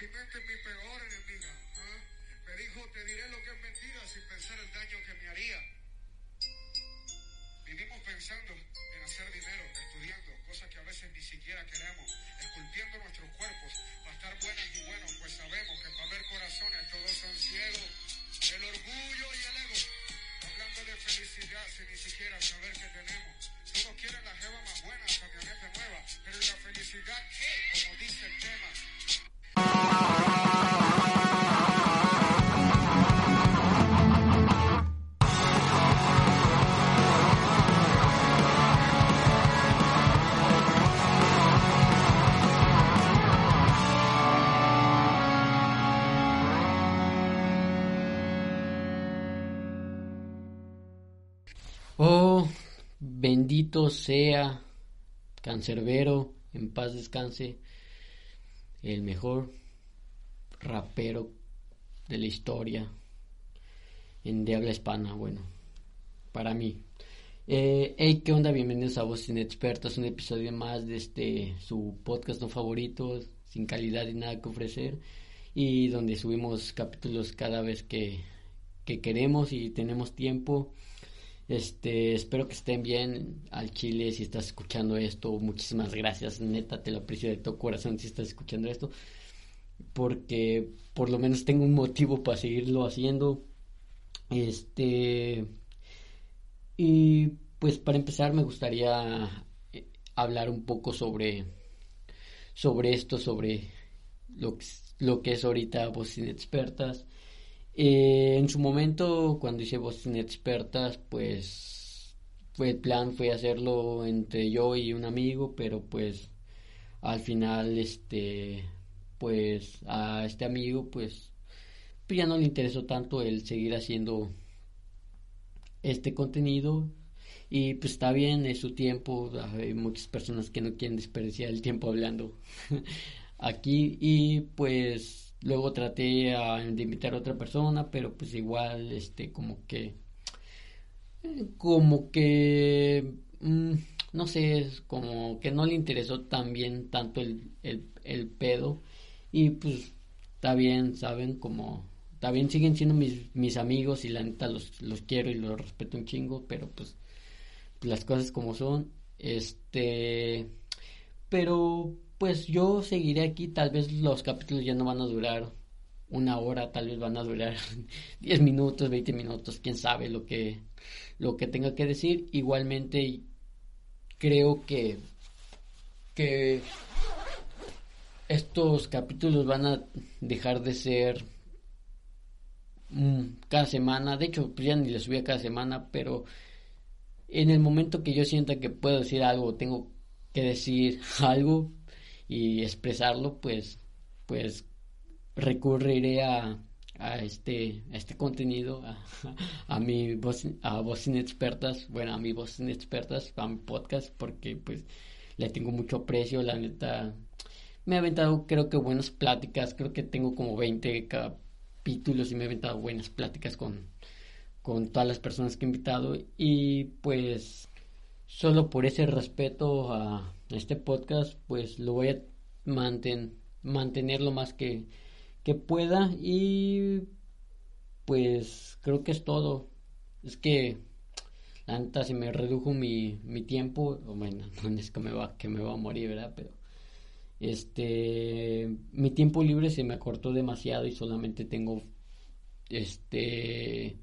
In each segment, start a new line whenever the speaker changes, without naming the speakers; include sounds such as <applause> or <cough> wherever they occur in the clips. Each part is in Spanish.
Mi mente es mi peor enemiga. ¿ah? Me dijo, te diré lo que es mentira sin pensar el daño que me haría. Vivimos pensando en hacer dinero, estudiando, cosas que a veces ni siquiera queremos, esculpiendo nuestros cuerpos para estar buenas y buenos, pues sabemos que para ver corazones todos son ciegos. El orgullo y el ego, hablando de felicidad sin ni siquiera saber que tenemos. Todos quieren la jeva más buena, camioneta nueva, pero ¿y la felicidad qué?
Oh, bendito sea Cancerbero, en paz descanse, el mejor rapero de la historia en de habla hispana, bueno, para mí. Eh, hey, ¿qué onda? Bienvenidos a Voces Inexpertas, un episodio más de este su podcast no favorito, sin calidad y nada que ofrecer, y donde subimos capítulos cada vez que, que queremos y tenemos tiempo. Este, espero que estén bien al Chile si estás escuchando esto. Muchísimas gracias, neta, te lo aprecio de todo corazón si estás escuchando esto. Porque por lo menos tengo un motivo para seguirlo haciendo. Este. Y pues para empezar me gustaría eh, hablar un poco sobre. Sobre esto, sobre lo que, lo que es ahorita Voces Inexpertas. Eh, en su momento, cuando hice Voces Inexpertas, pues el plan fue hacerlo entre yo y un amigo, pero pues al final, este, pues a este amigo, pues, pues ya no le interesó tanto el seguir haciendo este contenido. Y pues está bien, es su tiempo, hay muchas personas que no quieren desperdiciar el tiempo hablando <laughs> aquí. Y pues luego traté de invitar a otra persona pero pues igual este como que como que mm, no sé como que no le interesó tan bien tanto el, el, el pedo. Y pues está bien saben como está bien siguen siendo mis, mis amigos y la neta los, los quiero y los respeto un chingo pero pues las cosas como son este pero pues yo seguiré aquí, tal vez los capítulos ya no van a durar una hora, tal vez van a durar <laughs> 10 minutos, 20 minutos, quién sabe lo que, lo que tenga que decir. Igualmente creo que, que estos capítulos van a dejar de ser mm, cada semana, de hecho pues ya ni les subía cada semana, pero en el momento que yo sienta que puedo decir algo, tengo que decir algo, y expresarlo, pues, pues recurriré a, a este, este contenido, a, a mi voz, a voz inexpertas, bueno, a mi voz inexpertas, a mi podcast, porque pues le tengo mucho aprecio, la neta, me ha aventado creo que buenas pláticas, creo que tengo como 20 capítulos y me he aventado buenas pláticas con, con todas las personas que he invitado. Y pues solo por ese respeto a este podcast, pues lo voy a manten, mantener lo más que, que pueda y pues creo que es todo. Es que la neta se me redujo mi, mi tiempo, bueno, <laughs> no es que me va, que me va a morir, ¿verdad? Pero este mi tiempo libre se me acortó demasiado y solamente tengo este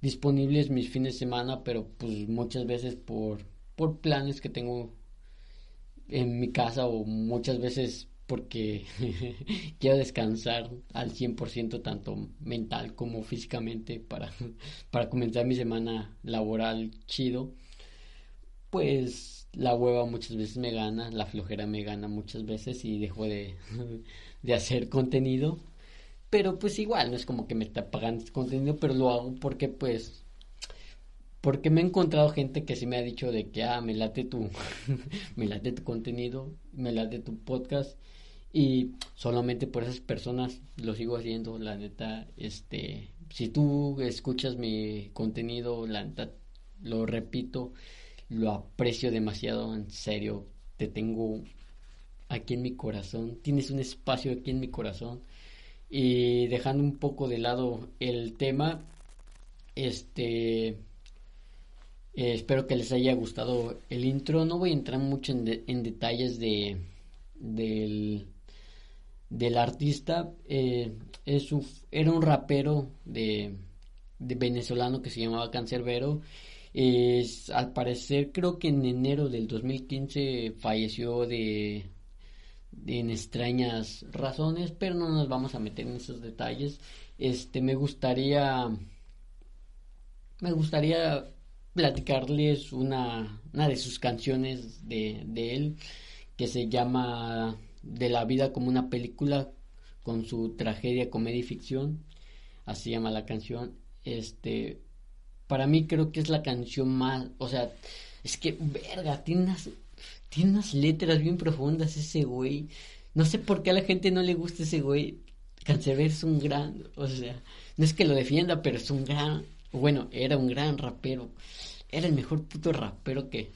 disponibles mis fines de semana, pero pues muchas veces por por planes que tengo en mi casa o muchas veces porque <laughs> quiero descansar al 100% tanto mental como físicamente para, <laughs> para comenzar mi semana laboral chido, pues la hueva muchas veces me gana, la flojera me gana muchas veces y dejo de, <laughs> de hacer contenido. Pero pues igual, no es como que me está pagando este contenido, pero lo hago porque pues porque me he encontrado gente que sí me ha dicho de que, ah, me late tu, <laughs> me late tu contenido, me late tu podcast. Y solamente por esas personas lo sigo haciendo, la neta, este, si tú escuchas mi contenido, la neta, lo repito, lo aprecio demasiado, en serio, te tengo aquí en mi corazón, tienes un espacio aquí en mi corazón. Y dejando un poco de lado el tema, este, eh, espero que les haya gustado el intro. No voy a entrar mucho en, detalles de, del, del artista. Eh, es era un rapero de, de venezolano que se llamaba Cancerbero es, al parecer, creo que en enero del 2015 falleció de, en extrañas razones, pero no nos vamos a meter en esos detalles. Este, me gustaría, me gustaría platicarles una, una de sus canciones de, de él que se llama De la vida como una película con su tragedia, comedia y ficción. Así llama la canción. Este, para mí creo que es la canción más, o sea, es que, verga, tiene unas, tiene unas letras bien profundas ese güey. No sé por qué a la gente no le gusta ese güey. Cancerbero es un gran, o sea, no es que lo defienda, pero es un gran, bueno, era un gran rapero. Era el mejor puto rapero que,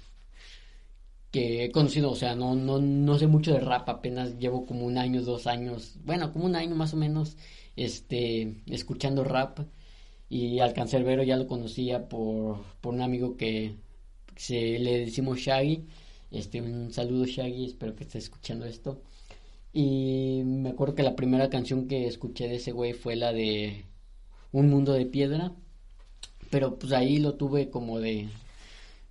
que he conocido, o sea, no, no, no sé mucho de rap, apenas llevo como un año, dos años, bueno, como un año más o menos, este, escuchando rap y al cancerbero ya lo conocía por, por un amigo que se le decimos Shaggy. Este, un saludo Shaggy, espero que estés escuchando esto. Y me acuerdo que la primera canción que escuché de ese güey fue la de Un mundo de piedra. Pero pues ahí lo tuve como de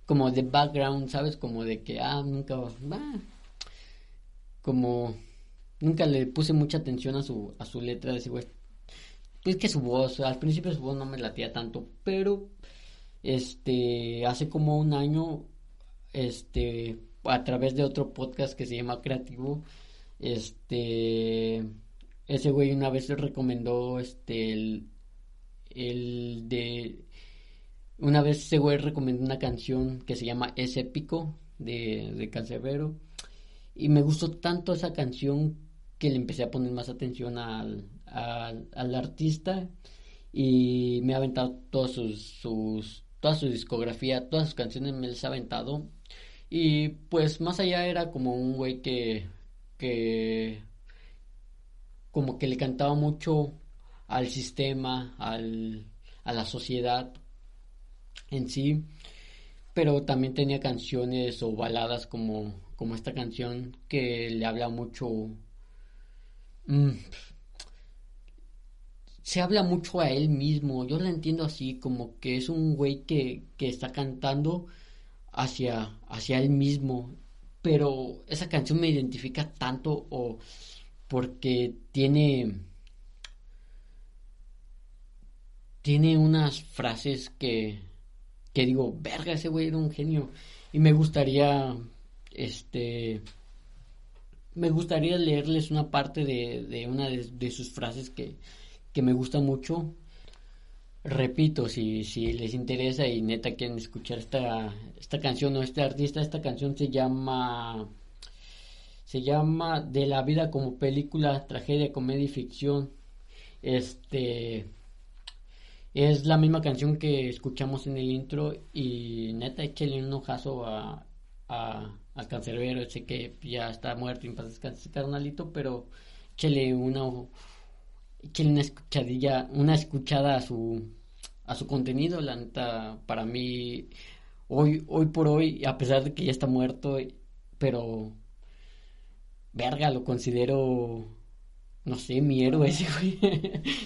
como de background, ¿sabes? Como de que ah, nunca como nunca le puse mucha atención a su a su letra de ese güey es que su voz, al principio su voz no me latía tanto, pero este, hace como un año, este, a través de otro podcast que se llama Creativo, este, ese güey una vez le recomendó, este, el, el de, una vez ese güey recomendó una canción que se llama Es épico de, de Cancerbero y me gustó tanto esa canción que le empecé a poner más atención al, al, artista y me ha aventado todos sus, sus, toda su discografía, todas sus canciones me las ha aventado. Y pues más allá era como un güey que, que como que le cantaba mucho al sistema, al, a la sociedad en sí, pero también tenía canciones o baladas como, como esta canción que le habla mucho mm, se habla mucho a él mismo. Yo lo entiendo así, como que es un güey que, que está cantando hacia, hacia él mismo. Pero esa canción me identifica tanto o porque tiene tiene unas frases que que digo, verga, ese güey era un genio y me gustaría este me gustaría leerles una parte de, de una de sus frases que, que me gusta mucho. Repito, si, si les interesa y neta quieren escuchar esta, esta canción o este artista, esta canción se llama se llama De la vida como película, tragedia, comedia y ficción. Este es la misma canción que escuchamos en el intro y neta échale un ojazo a, a, al cancerbero, sé que ya está muerto y paz descanse carnalito, pero échale una echenle una escuchadilla, una escuchada a su a su contenido, la neta, para mí hoy hoy por hoy, a pesar de que ya está muerto, pero verga, lo considero no sé, mi héroe <laughs> ese güey.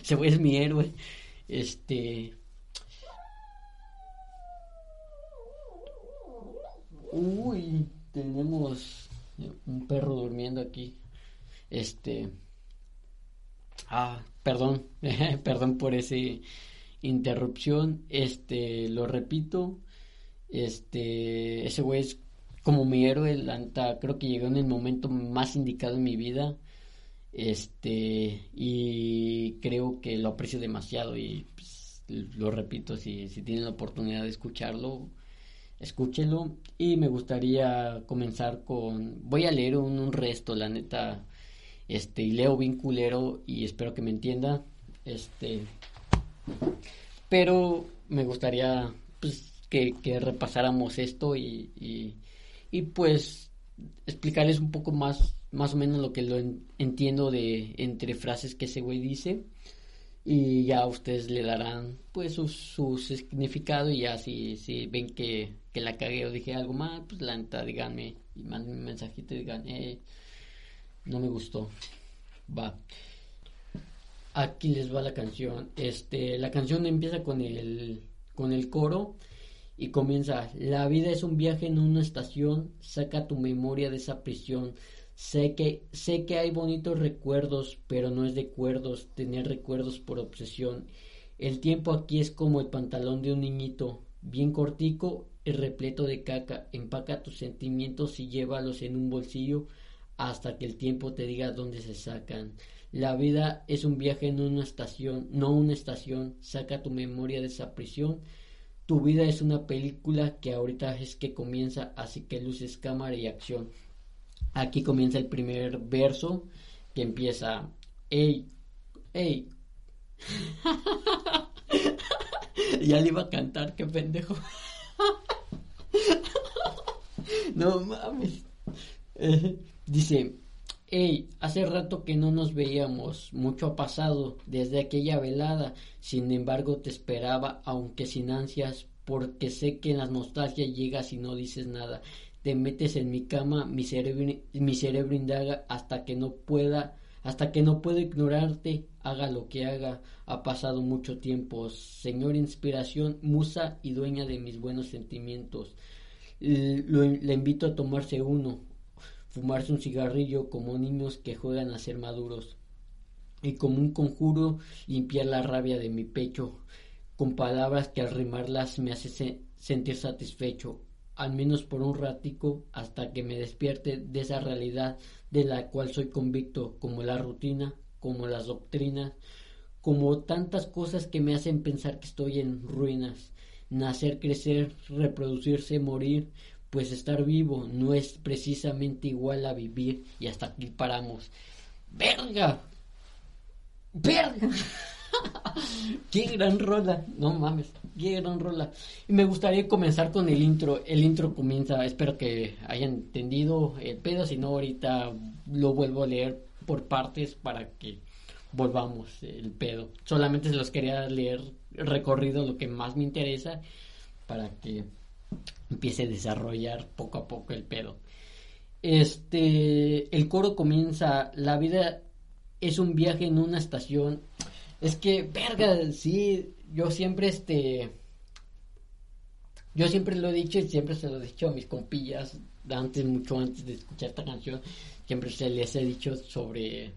ese güey es mi héroe. Este Uy, tenemos un perro durmiendo aquí. Este Ah, perdón, <laughs> perdón por esa interrupción. Este, lo repito, este, ese güey es como mi héroe, la creo que llegó en el momento más indicado en mi vida. Este, y creo que lo aprecio demasiado y pues, lo repito, si, si tienen la oportunidad de escucharlo, escúchenlo. Y me gustaría comenzar con, voy a leer un, un resto, la neta, este, y leo bien culero y espero que me entienda. Este, pero me gustaría pues, que, repasáramos esto y, y, pues explicarles un poco más más o menos lo que lo entiendo de entre frases que ese güey dice y ya ustedes le darán pues su, significado y ya si, si ven que, que, la cagué o dije algo mal, pues la neta díganme y manden un mensajito y digan, eh, no me gustó. Va. Aquí les va la canción. Este, la canción empieza con el con el coro y comienza, la vida es un viaje en una estación, saca tu memoria de esa prisión. Sé que, sé que hay bonitos recuerdos, pero no es de cuerdos tener recuerdos por obsesión. El tiempo aquí es como el pantalón de un niñito, bien cortico y repleto de caca. Empaca tus sentimientos y llévalos en un bolsillo hasta que el tiempo te diga dónde se sacan. La vida es un viaje en una estación, no una estación. Saca tu memoria de esa prisión tu vida es una película que ahorita es que comienza, así que luces, cámara y acción. Aquí comienza el primer verso que empieza, ey, ey. <laughs> ya le iba a cantar, qué pendejo. <laughs> no mames. <laughs> dice, Hey, hace rato que no nos veíamos, mucho ha pasado desde aquella velada, sin embargo te esperaba, aunque sin ansias, porque sé que en la nostalgia llegas y no dices nada. Te metes en mi cama, mi cerebro, mi indaga hasta que no pueda, hasta que no puedo ignorarte, haga lo que haga. Ha pasado mucho tiempo, Señor inspiración, musa y dueña de mis buenos sentimientos. le invito a tomarse uno, fumarse un cigarrillo como niños que juegan a ser maduros y como un conjuro limpiar la rabia de mi pecho con palabras que al rimarlas me hace sentir satisfecho, al menos por un ratico hasta que me despierte de esa realidad de la cual soy convicto, como la rutina, como las doctrinas, como tantas cosas que me hacen pensar que estoy en ruinas, nacer, crecer, reproducirse, morir, pues estar vivo no es precisamente igual a vivir y hasta aquí paramos. ¡Verga! ¡Verga! ¡Qué gran rola! No mames, qué gran rola. Y me gustaría comenzar con el intro. El intro comienza, espero que hayan entendido el pedo, si no ahorita lo vuelvo a leer por partes para que volvamos el pedo. Solamente se los quería leer recorrido lo que más me interesa para que empiece a desarrollar poco a poco el pedo. Este, el coro comienza, la vida es un viaje en una estación. Es que, verga, sí, yo siempre, este, yo siempre lo he dicho y siempre se lo he dicho a mis compillas, antes, mucho antes de escuchar esta canción, siempre se les he dicho sobre,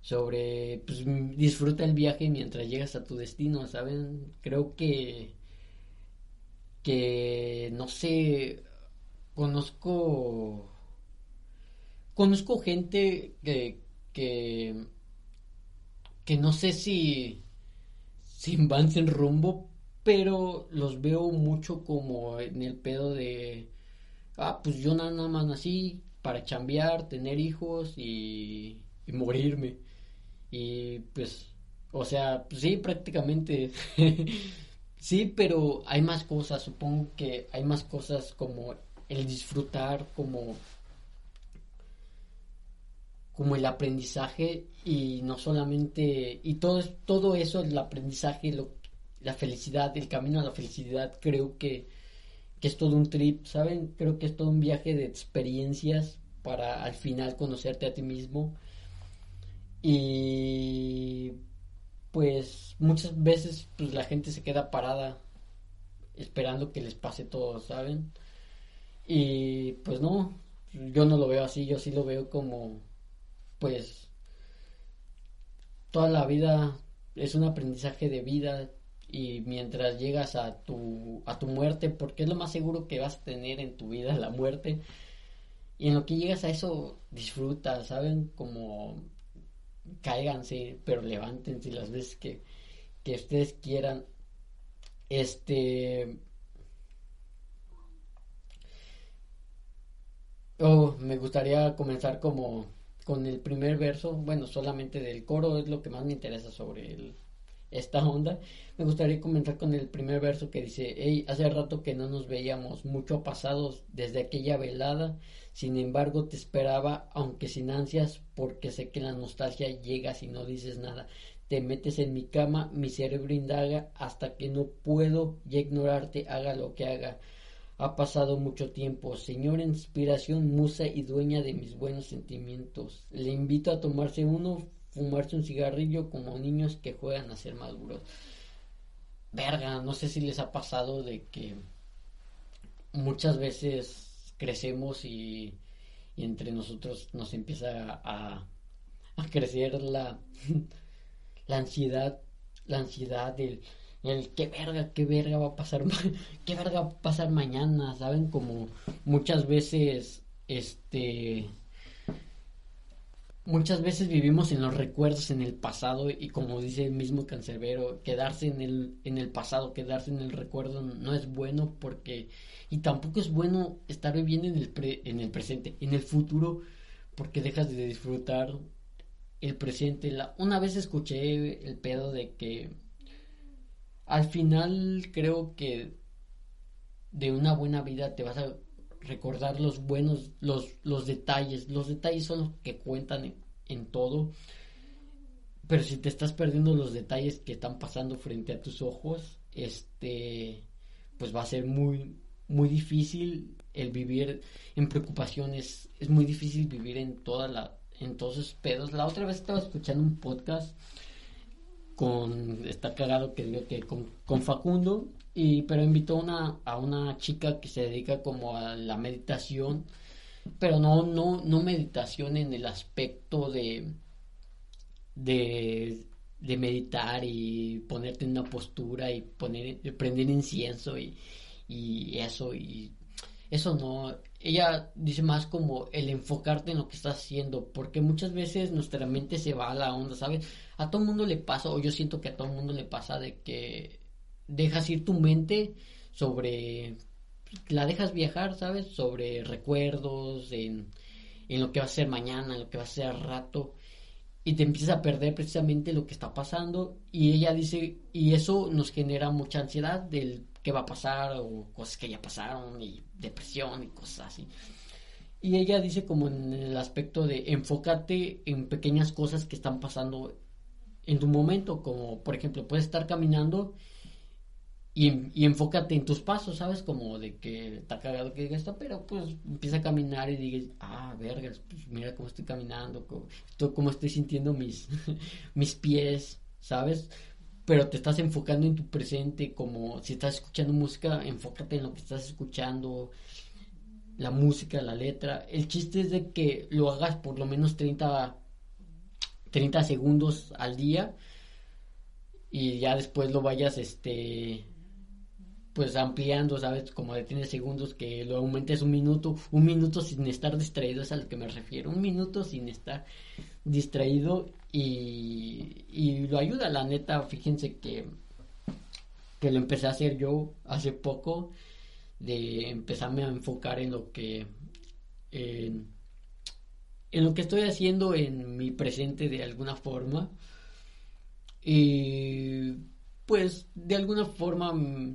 sobre, pues, disfruta el viaje mientras llegas a tu destino, ¿saben? Creo que que no sé, conozco conozco gente que que que no sé si si <laughs> van sin rumbo, pero los veo mucho como en el pedo de ah, pues yo nada más nací para chambear, tener hijos y, morirme. Y pues, o sea, pues sí, prácticamente <laughs> Sí, pero hay más cosas, supongo que hay más cosas como el disfrutar, como como el aprendizaje y no solamente y todo todo eso el aprendizaje lo, la felicidad el camino a la felicidad creo que, que es todo un trip saben creo que es todo un viaje de experiencias para al final conocerte a ti mismo y pues muchas veces pues, la gente se queda parada esperando que les pase todo, ¿saben? Y pues no, yo no lo veo así, yo sí lo veo como pues toda la vida es un aprendizaje de vida y mientras llegas a tu a tu muerte, porque es lo más seguro que vas a tener en tu vida <laughs> la muerte. Y en lo que llegas a eso disfruta, ¿saben? Como cáiganse, pero levántense las veces que, que ustedes quieran. Este. Oh, me gustaría comenzar como con el primer verso, bueno, solamente del coro es lo que más me interesa sobre el, esta onda, me gustaría comenzar con el primer verso que dice, hey, hace rato que no nos veíamos, mucho pasados desde aquella velada, sin embargo te esperaba, aunque sin ansias, porque sé que la nostalgia llega si no dices nada. Te metes en mi cama, mi cerebro indaga, hasta que no puedo ya ignorarte, haga lo que haga. Ha pasado mucho tiempo, señora inspiración, musa y dueña de mis buenos sentimientos. Le invito a tomarse uno, fumarse un cigarrillo como niños que juegan a ser maduros. Verga, no sé si les ha pasado de que muchas veces crecemos y, entre nosotros nos empieza a, a crecer la, <laughs> la ansiedad, la ansiedad, del el qué verga, qué verga va a pasar, <laughs> qué verga va a pasar mañana, ¿saben? Como muchas veces, este, muchas veces vivimos en los recuerdos, en el pasado, y como dice el mismo cancerbero, quedarse en el, en el pasado, quedarse en el recuerdo no es bueno porque, y tampoco es bueno estar viviendo en el, en el presente, en el futuro, porque dejas de disfrutar el presente. Una vez escuché el pedo de que al final creo que de una buena vida te vas a recordar los buenos, los, los detalles. Los detalles son los que cuentan en, todo. Pero si te estás perdiendo los detalles que están pasando frente a tus ojos, este, pues va a ser muy, muy difícil el vivir en preocupaciones. Es muy difícil vivir en toda la, en todos esos pedos. La otra vez estaba escuchando un podcast con está cagado que que con, Facundo y pero invitó una a una chica que se dedica como a la meditación pero no no no meditación en el aspecto de de, de meditar y ponerte en una postura y poner prender incienso y, y eso y eso no ella dice más como el enfocarte en lo que estás haciendo, porque muchas veces nuestra mente se va a la onda, ¿sabes? A todo mundo le pasa, o yo siento que a todo mundo le pasa de que dejas ir tu mente sobre, la dejas viajar, ¿sabes? Sobre recuerdos, en, en lo que va a ser mañana, en lo que va a ser rato, y te empiezas a perder precisamente lo que está pasando, y ella dice, y eso nos genera mucha ansiedad del qué va a pasar o cosas que ya pasaron y depresión y cosas así. Y ella dice como en el aspecto de enfócate en pequeñas cosas que están pasando en tu momento, como por ejemplo puedes estar caminando y, enfócate en tus pasos, ¿sabes? Como de que está cagado que diga esto, pero pues empieza a caminar y digas, ah, vergas, pues mira cómo estoy caminando, cómo, cómo estoy sintiendo mis, <laughs> mis pies, ¿sabes? Pero te estás enfocando en tu presente, como si estás escuchando música, enfócate en lo que estás escuchando, la música, la letra. El chiste es de que lo hagas por lo menos 30, 30 segundos al día y ya después lo vayas, este, pues ampliando, ¿sabes? Como de 30 segundos, que lo aumentes un minuto, un minuto sin estar distraído, es a lo que me refiero, un minuto sin estar distraído y, lo ayuda, la neta, fíjense que, que lo empecé a hacer yo hace poco, de empezarme a enfocar en lo que, en, lo que estoy haciendo en mi presente de alguna forma. Y pues de alguna forma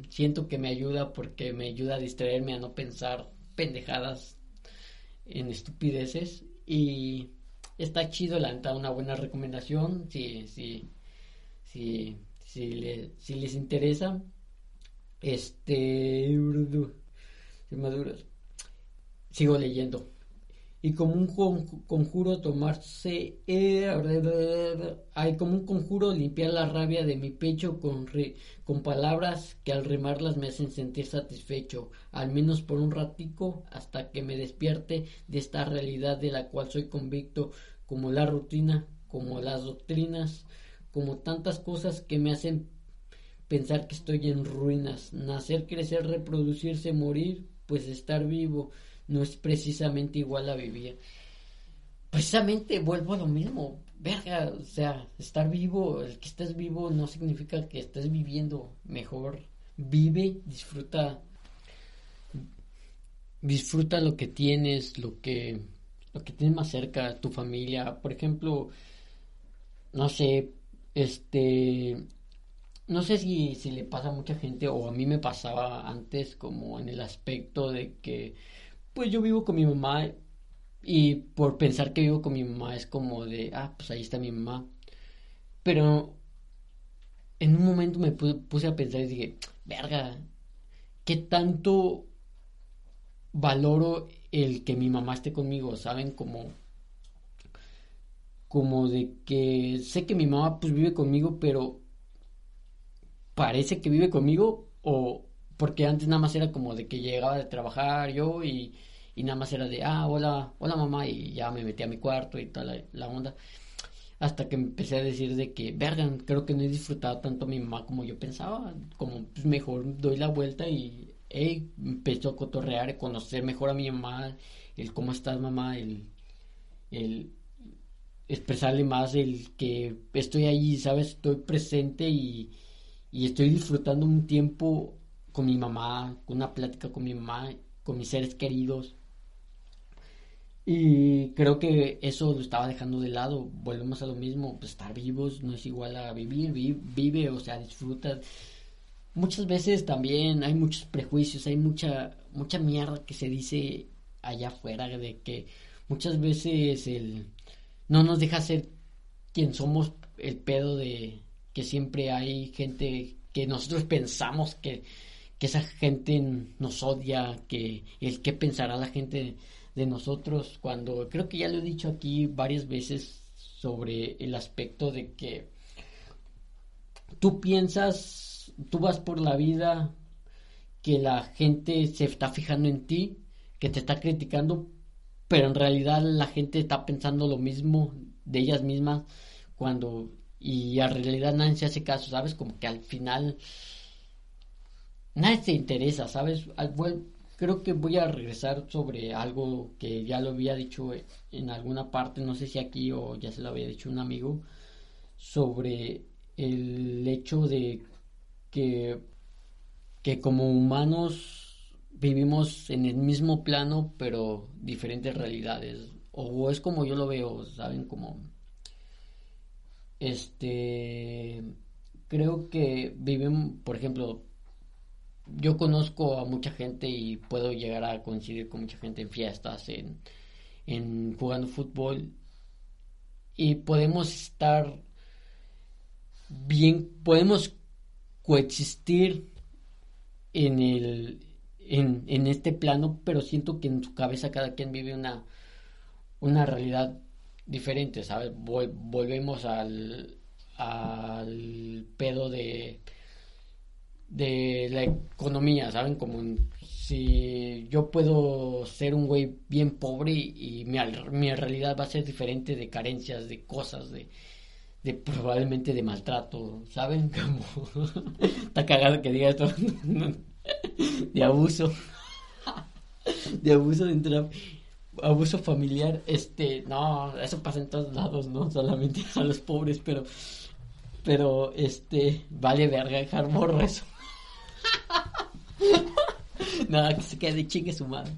siento que me ayuda porque me ayuda a distraerme a no pensar pendejadas en estupideces y está chido, la una buena recomendación, si, si, si, si, si les interesa. Este, sigo leyendo y como un conjuro tomarse hay como un conjuro limpiar la rabia de mi pecho con con palabras que al remarlas me hacen sentir satisfecho al menos por un ratico hasta que me despierte de esta realidad de la cual soy convicto como la rutina como las doctrinas como tantas cosas que me hacen pensar que estoy en ruinas. Nacer crecer reproducirse morir pues estar vivo no es precisamente igual a vivir. Precisamente vuelvo a lo mismo, verga, o sea, estar vivo, el que estés vivo no significa que estés viviendo mejor. Vive, disfruta, disfruta lo que tienes, lo que, lo que tienes más cerca, tu familia. Por ejemplo, no sé, este, no sé si, si le pasa a mucha gente o a mí me pasaba antes como en el aspecto de que pues yo vivo con mi mamá y por pensar que vivo con mi mamá es como de, ah, pues ahí está mi mamá. Pero en un momento me puse a pensar y dije, verga, ¿qué tanto valoro el que mi mamá esté conmigo? ¿Saben? Como, como de que sé que mi mamá pues vive conmigo, pero parece que vive conmigo o porque antes nada más era como de que llegaba de trabajar yo y, y nada más era de, ah, hola, hola mamá y ya me metí a mi cuarto y toda la, onda. Hasta que empecé a decir de que, vergan, creo que no he disfrutado tanto a mi mamá como yo pensaba, como pues, mejor doy la vuelta y hey, empezó a cotorrear, conocer mejor a mi mamá, el cómo estás mamá, el, el expresarle más el que estoy ahí, sabes, estoy presente y, y estoy disfrutando un tiempo con mi mamá, con una plática con mi mamá, con mis seres queridos. Y creo que eso lo estaba dejando de lado. Volvemos a lo mismo, pues estar vivos no es igual a vivir, vive, o sea, disfruta. Muchas veces también hay muchos prejuicios, hay mucha mucha mierda que se dice allá afuera de que muchas veces el no nos deja ser quien somos el pedo de que siempre hay gente que nosotros pensamos que, que esa gente nos odia, que el que pensará la gente de nosotros cuando creo que ya lo he dicho aquí varias veces sobre el aspecto de que tú piensas, tú vas por la vida que la gente se está fijando en ti, que te está criticando, pero en realidad la gente está pensando lo mismo de ellas mismas cuando y en realidad nadie se hace caso, ¿sabes? Como que al final nadie se interesa, ¿sabes? creo que voy a regresar sobre algo que ya lo había dicho en alguna parte, no sé si aquí o ya se lo había dicho un amigo, sobre el hecho de que, que como humanos vivimos en el mismo plano pero diferentes realidades o es como yo lo veo, saben como este, creo que viven, por ejemplo, yo conozco a mucha gente y puedo llegar a coincidir con mucha gente en fiestas, en, en jugando fútbol y podemos estar bien, podemos coexistir en el en, en, este plano, pero siento que en su cabeza cada quien vive una, una realidad diferente, ¿sabes? volvemos al, al pedo de, de la economía, ¿saben? Como si yo puedo ser un güey bien pobre y mi, mi realidad va a ser diferente de carencias, de cosas, de, de probablemente de maltrato, ¿saben? <laughs> Como está cagado que diga esto <laughs> <laughs> de abuso, de abuso de abuso familiar, este, no, eso pasa en todos lados, no solamente a los pobres, pero, pero, este, vale verga dejar morro eso. <laughs> Nada, que se quede chingue su madre.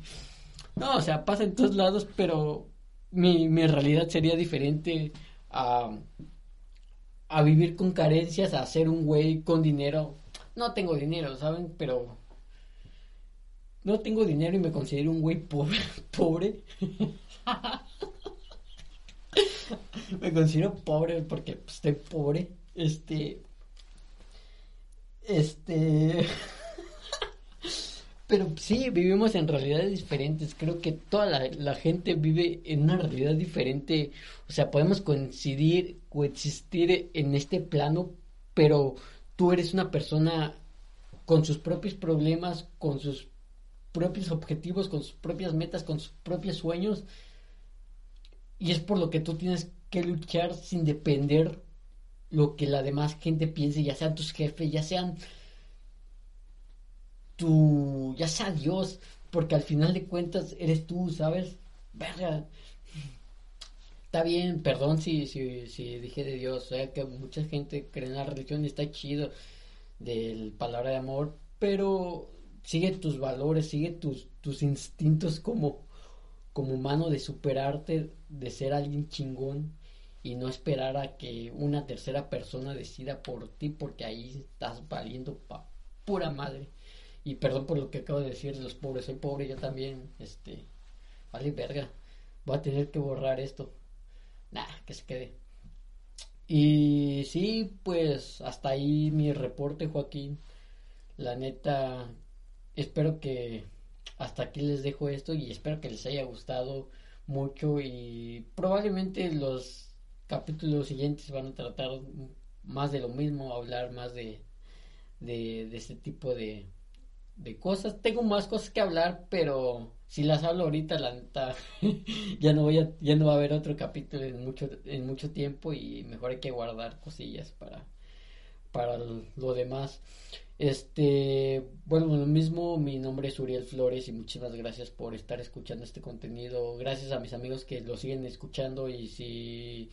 No, o sea, pasa en todos lados, pero mi, mi realidad sería diferente a, a vivir con carencias, a ser un güey con dinero. No tengo dinero, ¿saben? Pero no tengo dinero y me considero un güey pobre. <laughs> pobre. <laughs> me considero pobre porque pues, estoy pobre. Este. Este. Pero sí, vivimos en realidades diferentes. Creo que toda la, la, gente vive en una realidad diferente. O sea, podemos coincidir, coexistir en este plano, pero tú eres una persona con sus propios problemas, con sus propios objetivos, con sus propias metas, con sus propios sueños. Y es por lo que tú tienes que luchar sin depender lo que la demás gente piense, ya sean tus jefes, ya sean tu, ya sea Dios, porque al final de cuentas eres tú, ¿sabes? Verga. Está bien, perdón si, si, si dije de Dios, o sea que mucha gente cree en la religión y está chido del palabra de amor, pero sigue tus valores, sigue tus, tus instintos como, como humano de superarte, de ser alguien chingón y no esperar a que una tercera persona decida por ti porque ahí estás valiendo pa pura madre. Y perdón por lo que acabo de decir de los pobres, soy pobre yo también, este, vale verga, voy a tener que borrar esto. Nah, que se quede. Y sí, pues hasta ahí mi reporte, Joaquín. La neta, espero que hasta aquí les dejo esto y espero que les haya gustado mucho y probablemente los capítulos siguientes van a tratar más de lo mismo, hablar más de, de, de este tipo de, de cosas. Tengo más cosas que hablar, pero si las hablo ahorita, la neta, <laughs> ya no voy a, ya no va a haber otro capítulo en mucho, en mucho tiempo y mejor hay que guardar cosillas para, para lo demás. Este, bueno, lo mismo, mi nombre es Uriel Flores y muchísimas gracias por estar escuchando este contenido. Gracias a mis amigos que lo siguen escuchando y si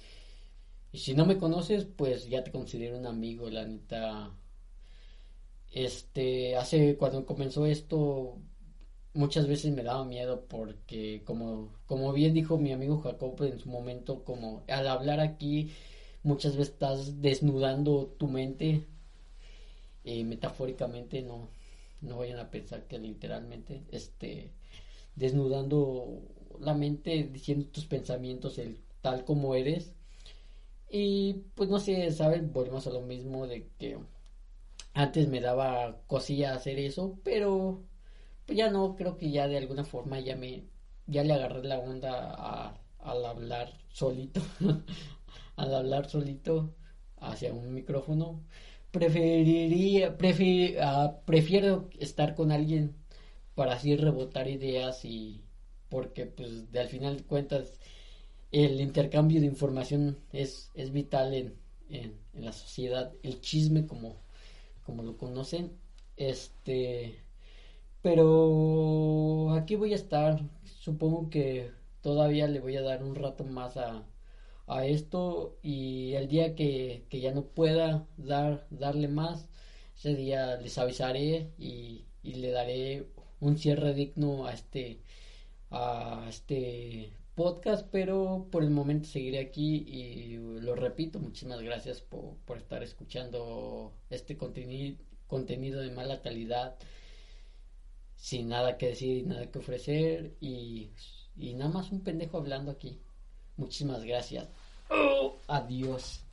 y si no me conoces, pues ya te considero un amigo, la neta. Este, hace cuando comenzó esto muchas veces me daba miedo porque como como bien dijo mi amigo Jacob en su momento como al hablar aquí muchas veces estás desnudando tu mente eh, metafóricamente no no vayan a pensar que literalmente este desnudando la mente diciendo tus pensamientos el tal como eres. Y pues no sé saben volvemos a lo mismo de que antes me daba cosilla hacer eso pero pues ya no creo que ya de alguna forma ya me ya le agarré la onda a, al hablar solito <laughs> al hablar solito hacia un micrófono. Preferiría ah, prefiero estar con alguien para así rebotar ideas y porque pues de al final de cuentas el intercambio de información es, es vital en, en, la sociedad. El chisme como como lo conocen este pero aquí voy a estar. Supongo que todavía le voy a dar un rato más a, a esto y el día que, que ya no pueda dar darle más ese día les avisaré y, y le daré un cierre digno a este a este podcast pero por el momento seguiré aquí y lo repito muchísimas gracias por, por estar escuchando este contenido contenido de mala calidad sin nada que decir y nada que ofrecer y, y nada más un pendejo hablando aquí Muchísimas gracias. Oh, adiós.